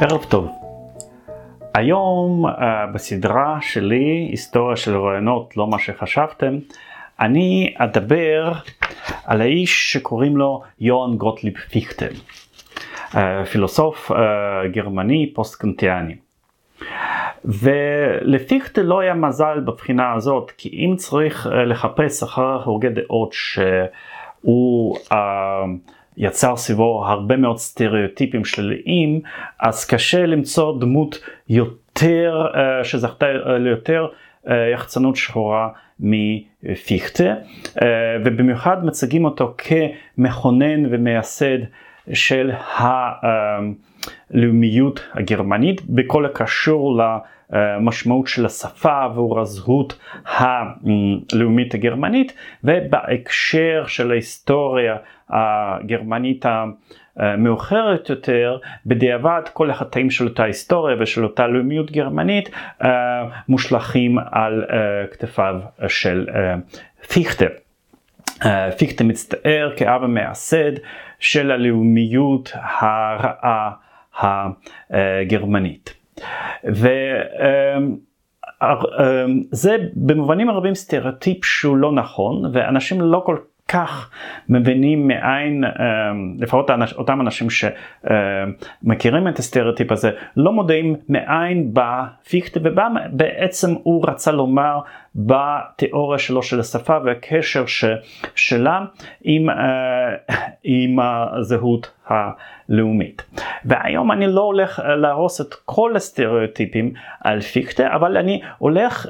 ערב טוב. היום uh, בסדרה שלי, היסטוריה של רעיונות, לא מה שחשבתם, אני אדבר על האיש שקוראים לו יוהאן גוטליב פיכטל, uh, פילוסוף uh, גרמני פוסט-קנטיאני. ולפיכטל לא היה מזל בבחינה הזאת, כי אם צריך לחפש אחר הוגי דעות שהוא uh, יצר סביבו הרבה מאוד סטריאוטיפים שליליים, אז קשה למצוא דמות יותר, uh, שזכתה ליותר uh, יחצנות שחורה מפיכטה, ובמיוחד מציגים אותו כמכונן ומייסד של הלאומיות הגרמנית בכל הקשור למשמעות של השפה והזהות הלאומית הגרמנית ובהקשר של ההיסטוריה הגרמנית המאוחרת יותר, בדיעבד כל החטאים של אותה היסטוריה ושל אותה לאומיות גרמנית מושלכים על כתפיו של פיכטה. פיכטה מצטער כאב המייסד של הלאומיות הרעה הגרמנית. וזה במובנים רבים סטריאוטיפ שהוא לא נכון ואנשים לא כל כך מבינים מאין, לפחות אותם אנשים שמכירים את הסטריאוטיפ הזה, לא מודעים מאין בא פיכטה ובעצם הוא רצה לומר בתיאוריה שלו של השפה והקשר ש, שלה עם, עם הזהות הלאומית. והיום אני לא הולך להרוס את כל הסטריאוטיפים על פיקטה, אבל אני הולך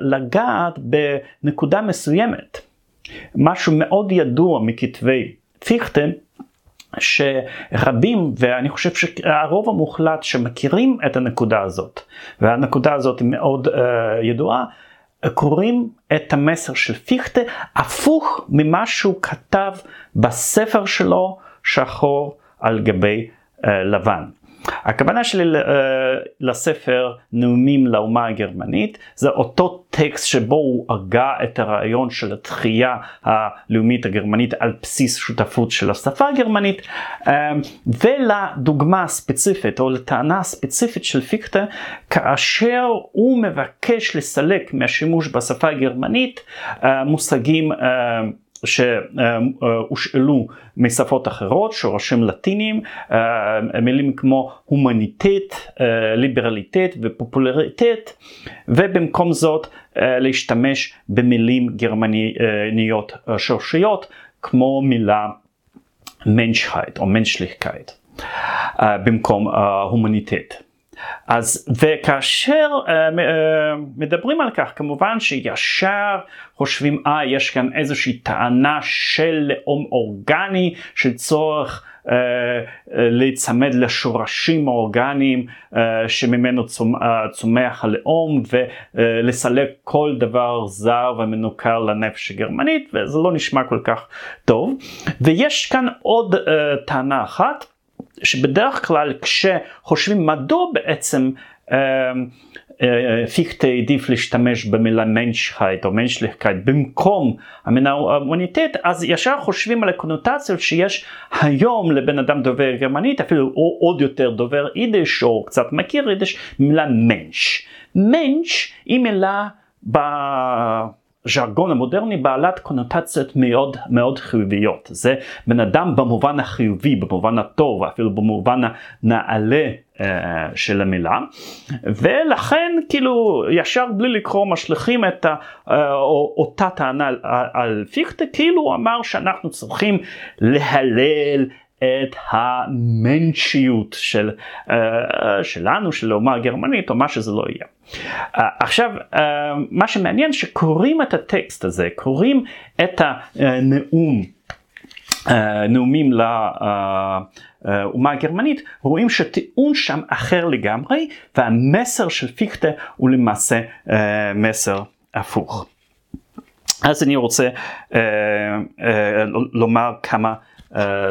לגעת בנקודה מסוימת. משהו מאוד ידוע מכתבי פיכטה, שרבים, ואני חושב שהרוב המוחלט שמכירים את הנקודה הזאת, והנקודה הזאת היא מאוד uh, ידועה, קוראים את המסר של פיכטה הפוך ממה שהוא כתב בספר שלו שחור על גבי uh, לבן. הכוונה שלי אה, לספר נאומים לאומה הגרמנית זה אותו טקסט שבו הוא הגה את הרעיון של התחייה הלאומית הגרמנית על בסיס שותפות של השפה הגרמנית. אה, ולדוגמה הספציפית או לטענה הספציפית של פיקטה כאשר הוא מבקש לסלק מהשימוש בשפה הגרמנית אה, מושגים שהושאלו משפות אחרות, שורשים לטינים, אה, מילים כמו הומניטט, אה, ליברליטט ופופולריטט, ובמקום זאת אה, להשתמש במילים גרמניות שורשיות, כמו מילה מנשחייט או מנשליכקייט, במקום הומניטט. אז וכאשר uh, uh, מדברים על כך כמובן שישר חושבים אה יש כאן איזושהי טענה של לאום אורגני של צורך uh, להיצמד לשורשים האורגניים uh, שממנו צומ, uh, צומח הלאום ולסלק uh, כל דבר זר ומנוכר לנפש הגרמנית וזה לא נשמע כל כך טוב. ויש כאן עוד uh, טענה אחת שבדרך כלל כשחושבים מדוע בעצם אה, אה, פיכטה העדיף להשתמש במילה מנשחייט או מנשליכקייט במקום המילה הומניטט אז ישר חושבים על הקונוטציות שיש היום לבן אדם דובר גרמנית אפילו או עוד יותר דובר יידיש או קצת מכיר יידיש מילה מנש. מנש היא מילה ב... הז'רגון המודרני בעלת קונוטציות מאוד מאוד חיוביות. זה בן אדם במובן החיובי, במובן הטוב, אפילו במובן הנעלה uh, של המילה. ולכן כאילו ישר בלי לקרוא משליכים את ה, uh, אותה טענה על, על פיכטה, כאילו הוא אמר שאנחנו צריכים להלל את המנשיות של, uh, שלנו, של האומה הגרמנית, או מה שזה לא יהיה. Uh, עכשיו, מה שמעניין שקוראים את הטקסט הזה, קוראים את הנאום, נאומים לאומה הגרמנית, רואים שטיעון שם אחר לגמרי, והמסר של פיקטה הוא למעשה uh, מסר הפוך. אז אני רוצה uh, uh, לומר כמה אה,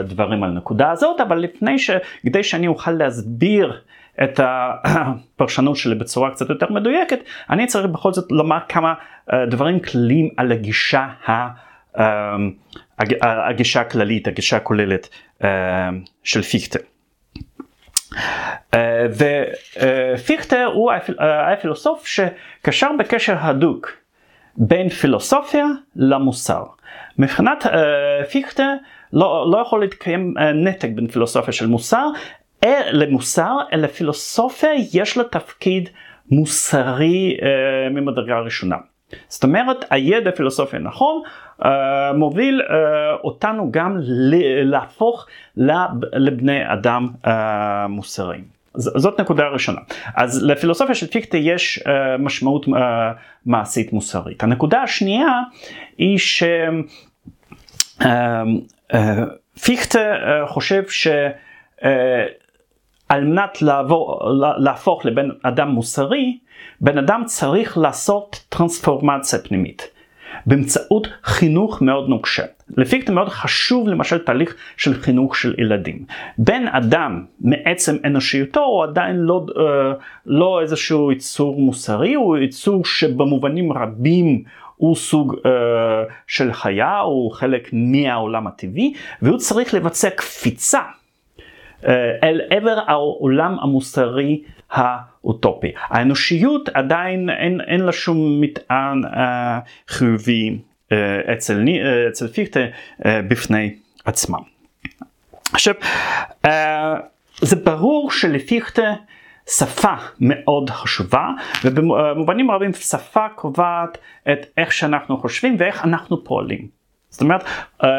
דברים על הנקודה הזאת, אבל לפני ש... כדי שאני אוכל להסביר את הפרשנות שלי בצורה קצת יותר מדויקת, אני צריך בכל זאת לומר כמה אה, דברים כלליים על הגישה, ה... אה, הגישה הכללית, הגישה הכוללת של פיכטה. ופיכטר הוא היה פילוסוף שקשר בקשר הדוק בין פילוסופיה למוסר. מבחינת פיכטר לא, לא יכול להתקיים נתק בין פילוסופיה של מוסר למוסר, אלא פילוסופיה יש לה תפקיד מוסרי ממדרגה ראשונה. זאת אומרת הידע הפילוסופי הנכון uh, מוביל uh, אותנו גם להפוך לבני אדם uh, מוסריים. זאת נקודה ראשונה. אז לפילוסופיה של פיקטה יש uh, משמעות uh, מעשית מוסרית. הנקודה השנייה היא שפיקטה uh, uh, חושב שעל uh, מנת לעבור, להפוך לבן אדם מוסרי, בן אדם צריך לעשות טרנספורמציה פנימית באמצעות חינוך מאוד נוקשה. לפי זה מאוד חשוב למשל תהליך של חינוך של ילדים. בן אדם מעצם אנושיותו הוא עדיין לא, אה, לא איזשהו יצור מוסרי, הוא יצור שבמובנים רבים הוא סוג אה, של חיה, הוא חלק מהעולם הטבעי, והוא צריך לבצע קפיצה אה, אל עבר העולם המוסרי האוטופי. האנושיות עדיין אין, אין לה שום מטען אה, חיובי אצל, אה, אצל פיכטה אה, בפני עצמם. עכשיו, אה, זה ברור שלפיכטה שפה מאוד חשובה ובמובנים רבים שפה קובעת את איך שאנחנו חושבים ואיך אנחנו פועלים. זאת אומרת, אה,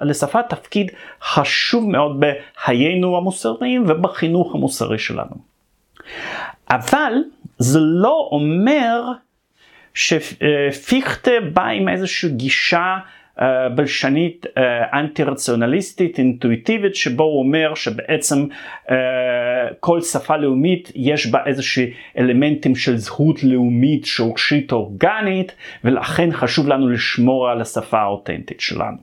לשפה תפקיד חשוב מאוד בחיינו המוסריים ובחינוך המוסרי שלנו. אבל זה לא אומר שפיכטה בא עם איזושהי גישה אה, בלשנית אה, אנטי רציונליסטית אינטואיטיבית שבו הוא אומר שבעצם אה, כל שפה לאומית יש בה איזושהי אלמנטים של זהות לאומית שורשית אורגנית ולכן חשוב לנו לשמור על השפה האותנטית שלנו.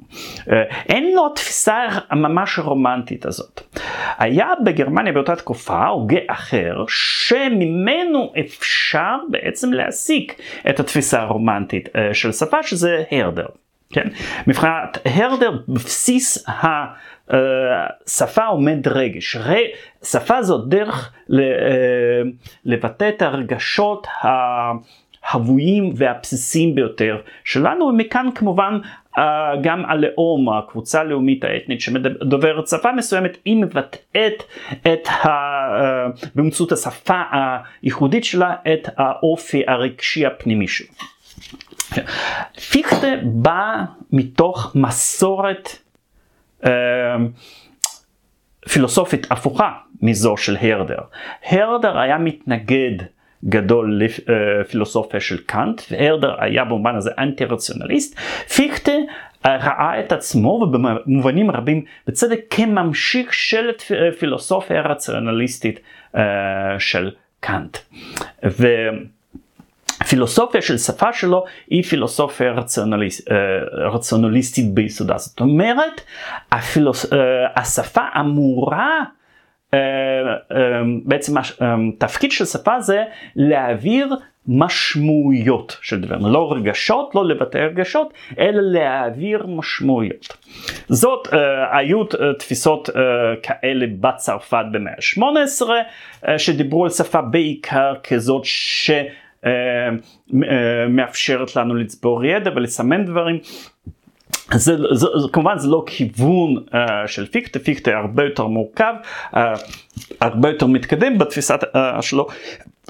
אין לו תפיסה ממש רומנטית הזאת. היה בגרמניה באותה תקופה הוגה אחר שממנו אפשר בעצם להסיק את התפיסה הרומנטית של שפה שזה הרדר. כן? מבחינת הרדר בבסיס השפה עומד רגש. שפה זאת דרך אה, לבטא את הרגשות ההבויים והבסיסיים ביותר שלנו, ומכאן כמובן אה, גם הלאום, הקבוצה הלאומית האתנית שמדוברת שפה מסוימת, היא מבטאת את ה... אה, באמצעות השפה הייחודית שלה את האופי הרגשי הפנימי שלה. פיכטה בא מתוך מסורת אה, פילוסופית הפוכה מזו של הרדר. הרדר היה מתנגד גדול לפילוסופיה של קאנט, והרדר היה במובן הזה אנטי רציונליסט. פיכטה ראה את עצמו ובמובנים רבים בצדק כממשיך של פילוסופיה הרציונליסטית של קאנט. ו... הפילוסופיה של שפה שלו היא פילוסופיה רציונליסט, אה, רציונליסטית ביסודה. זאת אומרת, הפילוס, אה, השפה אמורה, אה, בעצם התפקיד של שפה זה להעביר משמעויות של דברים, לא רגשות, לא לבטא רגשות, אלא להעביר משמעויות. זאת, uh, היו תפיסות uh, כאלה בצרפת במאה ה-18, uh, שדיברו על שפה בעיקר כזאת ש... אה, אה, מאפשרת לנו לצבור ידע ולסמן דברים. זה, זה, זה, כמובן זה לא כיוון uh, של פיקטה, פיקטה הרבה יותר מורכב, uh, הרבה יותר מתקדם בתפיסת uh, שלו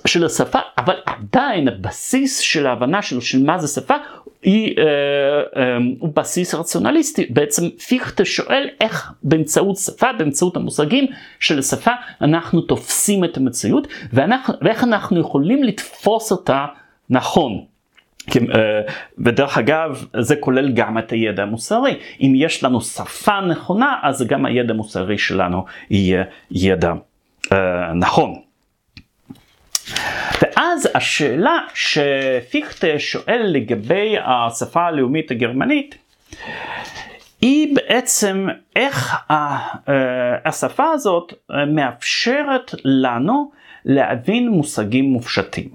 של השפה, אבל עדיין הבסיס של ההבנה שלו של מה זה שפה היא, uh, uh, הוא בסיס רציונליסטי. בעצם פיקטה שואל איך באמצעות שפה, באמצעות המושגים של השפה, אנחנו תופסים את המציאות ואנחנו, ואיך אנחנו יכולים לתפוס אותה נכון. אה, ודרך אגב זה כולל גם את הידע המוסרי אם יש לנו שפה נכונה אז גם הידע המוסרי שלנו יהיה ידע uh, נכון. ואז השאלה שפיכטה שואל לגבי השפה הלאומית הגרמנית היא בעצם איך אה, השפה הזאת מאפשרת לנו להבין מושגים מופשטים.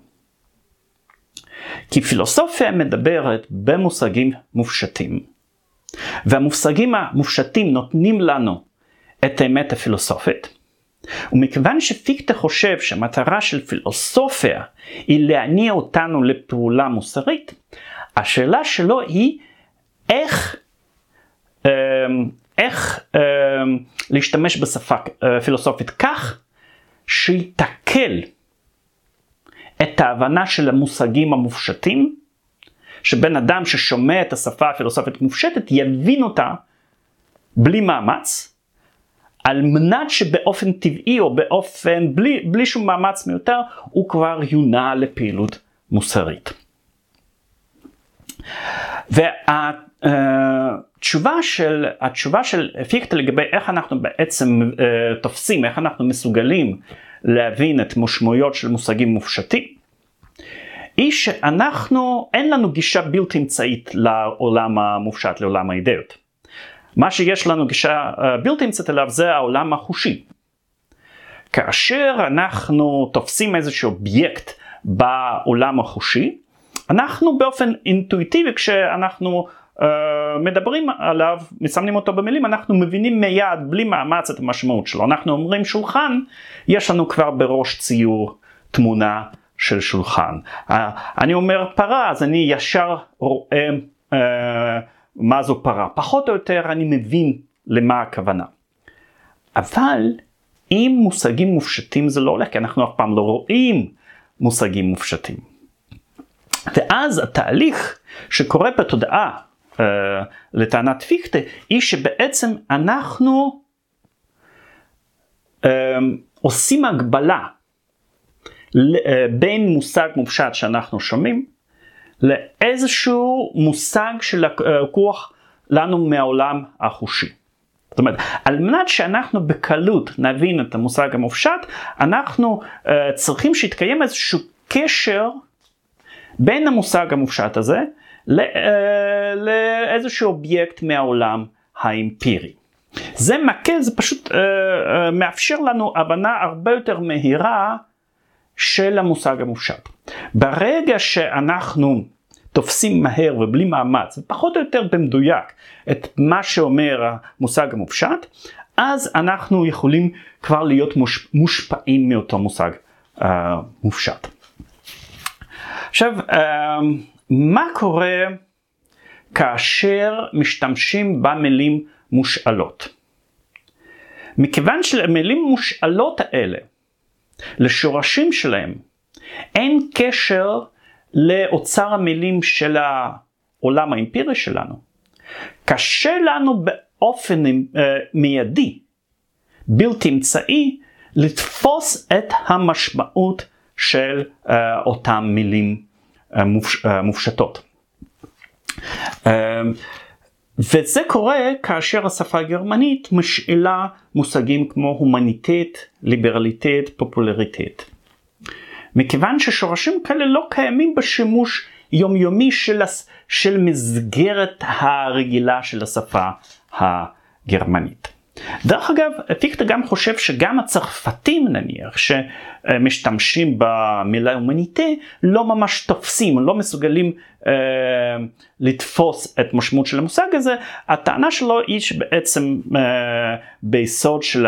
כי פילוסופיה מדברת במושגים מופשטים. והמושגים המופשטים נותנים לנו את האמת הפילוסופית, ומכיוון שפיקטה חושב שהמטרה של פילוסופיה היא להניע אותנו לפעולה מוסרית, השאלה שלו היא איך, אמ, איך אמ, להשתמש בשפה אה, פילוסופית כך שהיא תקל את ההבנה של המושגים המופשטים, שבן אדם ששומע את השפה הפילוסופית המופשטת יבין אותה בלי מאמץ, על מנת שבאופן טבעי או באופן בלי, בלי שום מאמץ מיותר, הוא כבר יונע לפעילות מוסרית. והתשובה של, התשובה של פיקטה לגבי איך אנחנו בעצם uh, תופסים, איך אנחנו מסוגלים להבין את משמעויות של מושגים מופשטים, היא שאנחנו, אין לנו גישה בלתי אמצעית לעולם המופשט, לעולם האידאות. מה שיש לנו גישה בלתי אמצעית אליו זה העולם החושי. כאשר אנחנו תופסים איזשהו אובייקט בעולם החושי, אנחנו באופן אינטואיטיבי כשאנחנו uh, מדברים עליו, מסמנים אותו במילים, אנחנו מבינים מיד בלי מאמץ את המשמעות שלו. אנחנו אומרים שולחן, יש לנו כבר בראש ציור תמונה של שולחן. Uh, אני אומר פרה, אז אני ישר רואה uh, מה זו פרה. פחות או יותר אני מבין למה הכוונה. אבל עם מושגים מופשטים זה לא הולך, כי אנחנו אף פעם לא רואים מושגים מופשטים. ואז התהליך שקורה בתודעה uh, לטענת פיכטה היא שבעצם אנחנו uh, עושים הגבלה uh, בין מושג מופשט שאנחנו שומעים לאיזשהו מושג של לקוח לנו מהעולם החושי. זאת אומרת, על מנת שאנחנו בקלות נבין את המושג המופשט, אנחנו uh, צריכים שיתקיים איזשהו קשר בין המושג המופשט הזה אה, לאיזשהו אובייקט מהעולם האמפירי. זה מקל, זה פשוט uh, uh, מאפשר לנו הבנה הרבה יותר מהירה של המושג המופשט. ברגע שאנחנו תופסים מהר ובלי מאמץ, ופחות או יותר במדויק, את מה שאומר המושג המופשט, אז אנחנו יכולים כבר להיות מוש, מושפעים מאותו מושג uh, מופשט. עכשיו, אמ, מה קורה כאשר משתמשים במילים מושאלות? מכיוון שלמילים מושאלות האלה, לשורשים שלהם, אין קשר לאוצר המילים של העולם האמפירי שלנו. קשה לנו באופן uh, מיידי, בלתי אמצעי, לתפוס את המשמעות של uh, אותם מילים uh, מופשטות. וזה קורה כאשר השפה הגרמנית משאלה מושגים כמו הומניטט, ליברליטט, פופולריטט. מכיוון ששורשים כאלה לא קיימים בשימוש יומיומי של, של מסגרת הרגילה של השפה הגרמנית. דרך אגב, פיקטה גם חושב שגם הצרפתים נניח, שמשתמשים במילה הומניטה, לא ממש תופסים, לא מסוגלים לתפוס את משמעות של המושג הזה. הטענה שלו היא שבעצם אה, ביסוד של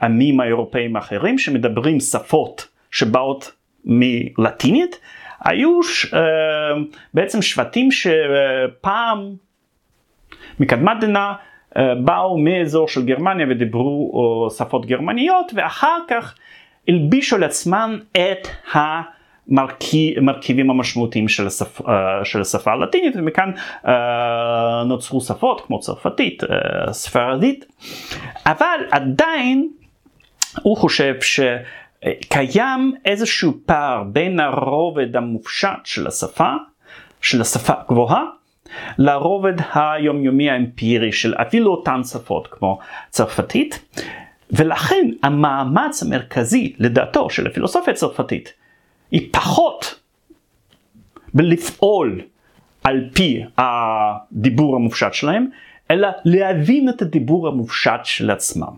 העמים האירופאים האחרים שמדברים שפות שבאות מלטינית, היו אה, בעצם שבטים שפעם מקדמת דנא אה, באו מאזור של גרמניה ודיברו שפות גרמניות ואחר כך הלבישו לעצמם את המרכיבים המשמעותיים של, השפ, אה, של השפה הלטינית ומכאן אה, נוצרו שפות כמו צרפתית, ספרדית, אבל עדיין הוא חושב שקיים איזשהו פער בין הרובד המופשט של השפה, של השפה הגבוהה, לרובד היומיומי האמפירי של אפילו אותן שפות כמו צרפתית, ולכן המאמץ המרכזי לדעתו של הפילוסופיה הצרפתית היא פחות בלפעול על פי הדיבור המופשט שלהם, אלא להבין את הדיבור המופשט של עצמם.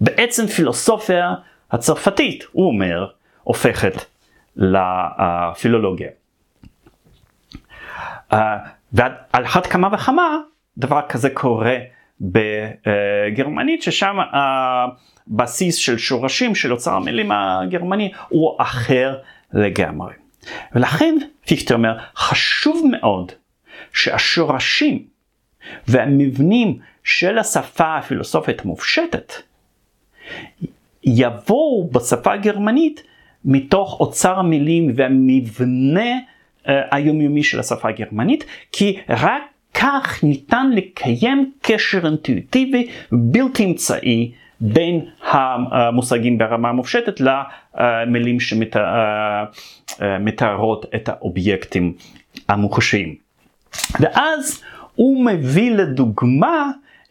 בעצם פילוסופיה הצרפתית, הוא אומר, הופכת לפילולוגיה. Uh, ועל אחת כמה וכמה דבר כזה קורה בגרמנית ששם הבסיס של שורשים של אוצר המילים הגרמני הוא אחר לגמרי. ולכן פיכטר אומר, חשוב מאוד שהשורשים והמבנים של השפה הפילוסופית המופשטת יבואו בשפה הגרמנית מתוך אוצר המילים והמבנה uh, היומיומי של השפה הגרמנית, כי רק כך ניתן לקיים קשר אינטואיטיבי בלתי אמצעי בין המושגים ברמה המופשטת למילים שמתארות אה, אה, את האובייקטים המוחשיים. ואז הוא מביא לדוגמה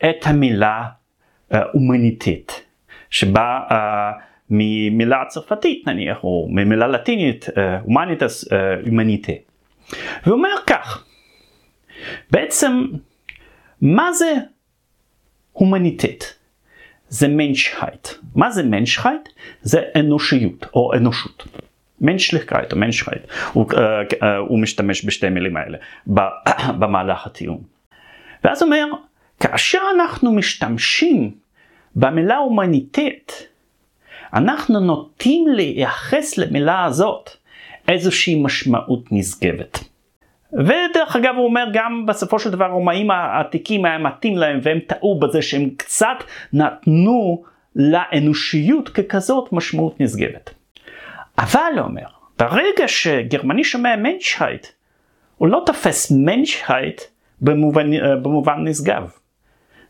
את המילה הומניטית, שבאה ממילה צרפתית נניח, או ממילה לטינית, הומניטס, הומניטה. והוא אומר כך, בעצם מה זה הומניטט? זה מנשהייט. מה זה מנשהייט? זה אנושיות או אנושות. מנשליכקייט או מנשהייט. הוא, uh, uh, הוא משתמש בשתי מילים האלה במהלך הטיעון. ואז אומר, כאשר אנחנו משתמשים במילה הומניטט, אנחנו נוטים לייחס למילה הזאת איזושהי משמעות נשגבת. ודרך אגב הוא אומר גם בסופו של דבר הרומאים העתיקים היה מתאים להם והם טעו בזה שהם קצת נתנו לאנושיות ככזאת משמעות נשגבת. אבל הוא אומר, ברגע שגרמני שומע מנשהייט, הוא לא תופס מנשהייט במובן, במובן נשגב.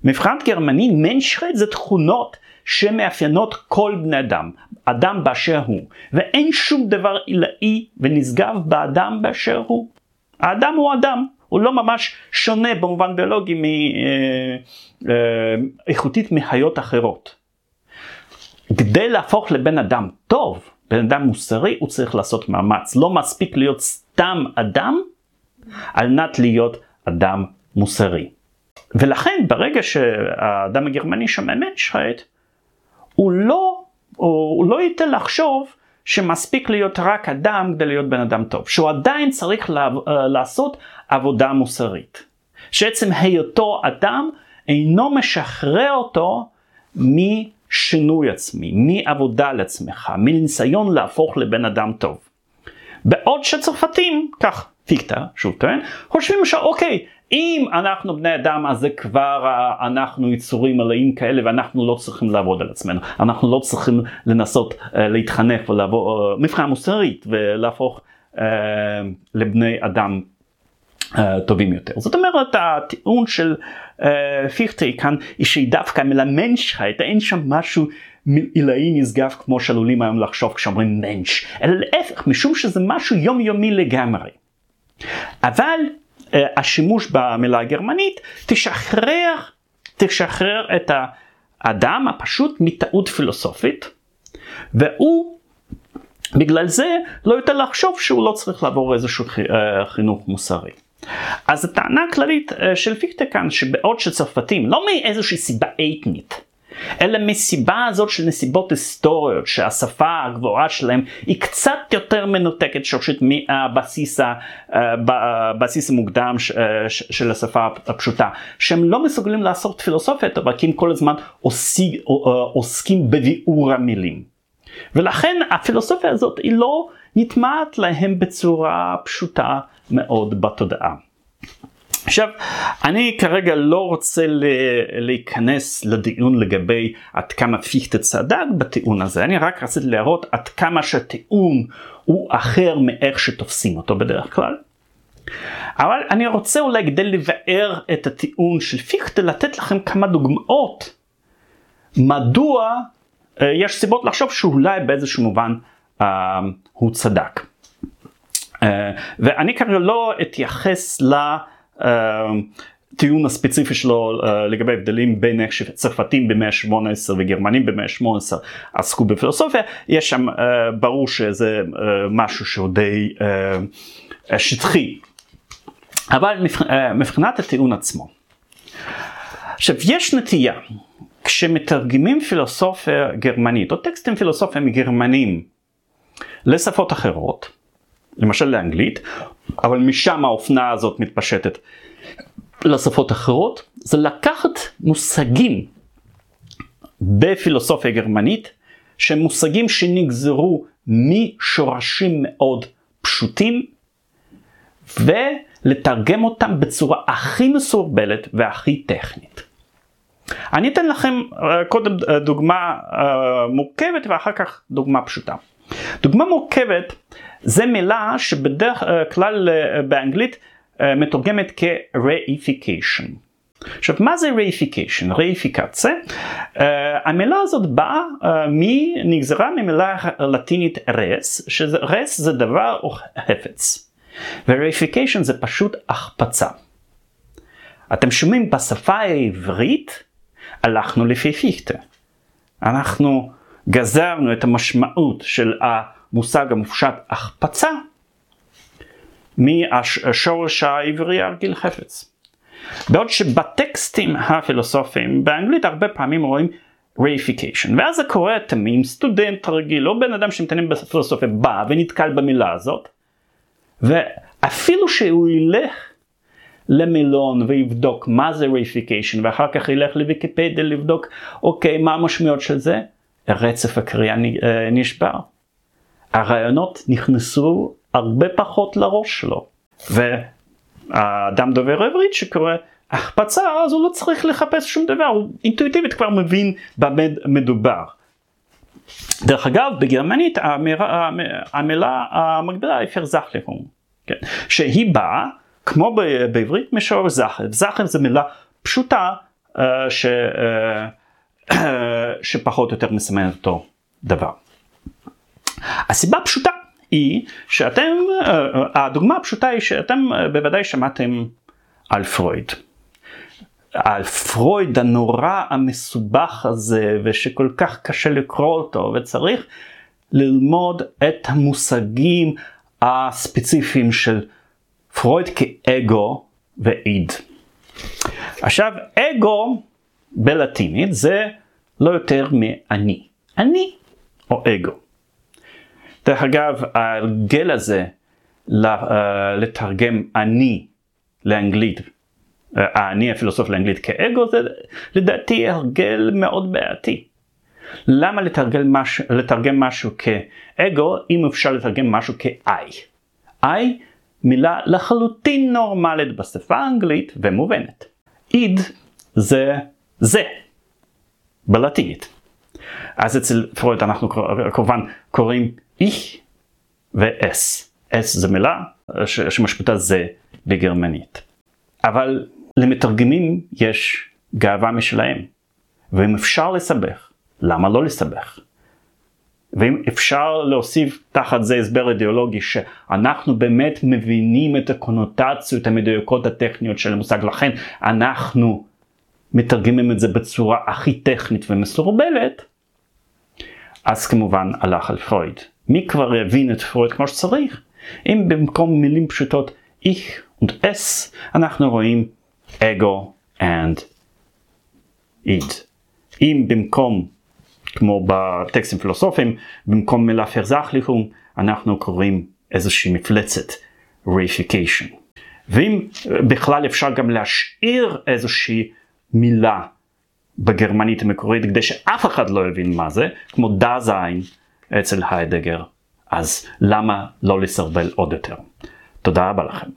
מבחינת גרמני מנשהייט זה תכונות שמאפיינות כל בני אדם, אדם באשר הוא, ואין שום דבר עילאי ונשגב באדם באשר הוא. האדם הוא אדם, הוא לא ממש שונה במובן ביולוגי מאיכותית אה, אה, מחיות אחרות. כדי להפוך לבן אדם טוב, בן אדם מוסרי, הוא צריך לעשות מאמץ. לא מספיק להיות סתם אדם, על מנת להיות אדם מוסרי. ולכן ברגע שהאדם הגרמני שומע מנשחייט, הוא לא, הוא לא ייתן לחשוב שמספיק להיות רק אדם כדי להיות בן אדם טוב, שהוא עדיין צריך לה, uh, לעשות עבודה מוסרית. שעצם היותו אדם אינו משחרר אותו משינוי עצמי, מעבודה על עצמך, מניסיון להפוך לבן אדם טוב. בעוד שצרפתים, כך פיקטה, שהוא טוען, חושבים שאוקיי, אם אנחנו בני אדם אז זה כבר אנחנו יצורים מלאים כאלה ואנחנו לא צריכים לעבוד על עצמנו, אנחנו לא צריכים לנסות uh, להתחנך ולעבור uh, מבחינה מוסרית ולהפוך לבני אדם טובים יותר. זאת אומרת הטיעון של פיכטה כאן היא שהיא דווקא מלמנשהייט, אין שם משהו עילאי נשגב כמו שעלולים היום לחשוב כשאומרים מנש, אלא להפך משום שזה משהו יומיומי לגמרי. אבל השימוש במילה הגרמנית תשחרר, תשחרר את האדם הפשוט מטעות פילוסופית, והוא בגלל זה לא יותר לחשוב שהוא לא צריך לעבור איזשהו uh, חינוך מוסרי. אז הטענה הכללית uh, של פיקטה כאן שבעוד שצרפתים לא מאיזושהי סיבה אתנית אלא מסיבה הזאת של נסיבות היסטוריות שהשפה הגבוהה שלהם היא קצת יותר מנותקת שורשית מהבסיס הבסיס המוקדם של השפה הפשוטה שהם לא מסוגלים לעשות פילוסופיה טובה כי הם כל הזמן עוסקים, עוסקים בביאור המילים ולכן הפילוסופיה הזאת היא לא נטמעת להם בצורה פשוטה מאוד בתודעה. עכשיו, אני כרגע לא רוצה להיכנס לדיון לגבי עד כמה פיכטה צדק בטיעון הזה, אני רק רציתי להראות עד כמה שהטיעון הוא אחר מאיך שתופסים אותו בדרך כלל. אבל אני רוצה אולי כדי לבאר את הטיעון של פיכטה לתת לכם כמה דוגמאות מדוע uh, יש סיבות לחשוב שאולי באיזשהו מובן uh, הוא צדק. Uh, ואני כרגע לא אתייחס ל... לה... הטיעון הספציפי שלו uh, לגבי הבדלים בין איך שצרפתים במאה ה-18 וגרמנים במאה ה-18 עסקו בפילוסופיה, יש שם uh, ברור שזה uh, משהו שהוא די שטחי. אבל מבחינת הטיעון עצמו. עכשיו יש נטייה כשמתרגמים פילוסופיה גרמנית או טקסטים פילוסופיים גרמנים לשפות אחרות, למשל לאנגלית, אבל משם האופנה הזאת מתפשטת לשפות אחרות, זה לקחת מושגים בפילוסופיה גרמנית, שהם מושגים שנגזרו משורשים מאוד פשוטים, ולתרגם אותם בצורה הכי מסורבלת והכי טכנית. אני אתן לכם קודם דוגמה מורכבת ואחר כך דוגמה פשוטה. דוגמה מורכבת זה מילה שבדרך כלל באנגלית מתורגמת כ-reification. עכשיו מה זה reification? reificציה, uh, המילה הזאת באה uh, נגזרה ממילה לטינית res, שזה res זה דבר או חפץ, ו-reification זה פשוט החפצה. אתם שומעים בשפה העברית הלכנו לפי פיכטה. אנחנו גזרנו את המשמעות של המושג המופשט החפצה מהשורש העברי הרגיל חפץ. בעוד שבטקסטים הפילוסופיים באנגלית הרבה פעמים רואים reification ואז זה קורה תמים סטודנט רגיל או בן אדם שמתעניין בפילוסופיה בא ונתקל במילה הזאת ואפילו שהוא ילך למילון ויבדוק מה זה reification ואחר כך ילך לוויקיפדיה לבדוק אוקיי מה המשמעויות של זה רצף הקריאה אה, נשבר. הרעיונות נכנסו הרבה פחות לראש שלו. והאדם דובר עברית שקורא החפצה אז הוא לא צריך לחפש שום דבר, הוא אינטואיטיבית כבר מבין במה מדובר. דרך אגב בגרמנית המילה, המקבילה היא פרזכליהום, כן, שהיא באה כמו בעברית משורר זכר, זכר זה מילה פשוטה uh, ש, uh, שפחות או יותר מסמנת אותו דבר. הסיבה הפשוטה היא שאתם, אה, הדוגמה הפשוטה היא שאתם אה, בוודאי שמעתם על פרויד. על פרויד הנורא המסובך הזה ושכל כך קשה לקרוא אותו וצריך ללמוד את המושגים הספציפיים של פרויד כאגו ואיד. עכשיו אגו בלטינית זה לא יותר מאני. אני או אגו. דרך אגב, ההרגל הזה אה, לתרגם אני לאנגלית, אה, האני הפילוסוף לאנגלית כאגו, זה לדעתי הרגל מאוד בעייתי. למה לתרגם משהו, לתרגם משהו כאגו אם אפשר לתרגם משהו כ-I? I מילה לחלוטין נורמלית בשפה האנגלית ומובנת. איד זה זה בלטינית. אז אצל פרויד אנחנו כמובן קוראים ich ו-s. s זה מילה שמשמעותה זה בגרמנית. אבל למתרגמים יש גאווה משלהם. ואם אפשר לסבך, למה לא לסבך? ואם אפשר להוסיף תחת זה הסבר אידיאולוגי שאנחנו באמת מבינים את הקונוטציות המדויקות הטכניות של המושג, לכן אנחנו מתרגמים את זה בצורה הכי טכנית ומסורבלת, אז כמובן הלך על פרויד. מי כבר יבין את פרויד כמו שצריך? אם במקום מילים פשוטות איך ו-s אנחנו רואים אגו and id. אם במקום, כמו בטקסטים פילוסופיים, במקום מילה פרזכליכום, אנחנו קוראים איזושהי מפלצת, reification. ואם בכלל אפשר גם להשאיר איזושהי מילה בגרמנית המקורית כדי שאף אחד לא יבין מה זה, כמו דזיין אצל היידגר, אז למה לא לסרבל עוד יותר? תודה רבה לכם.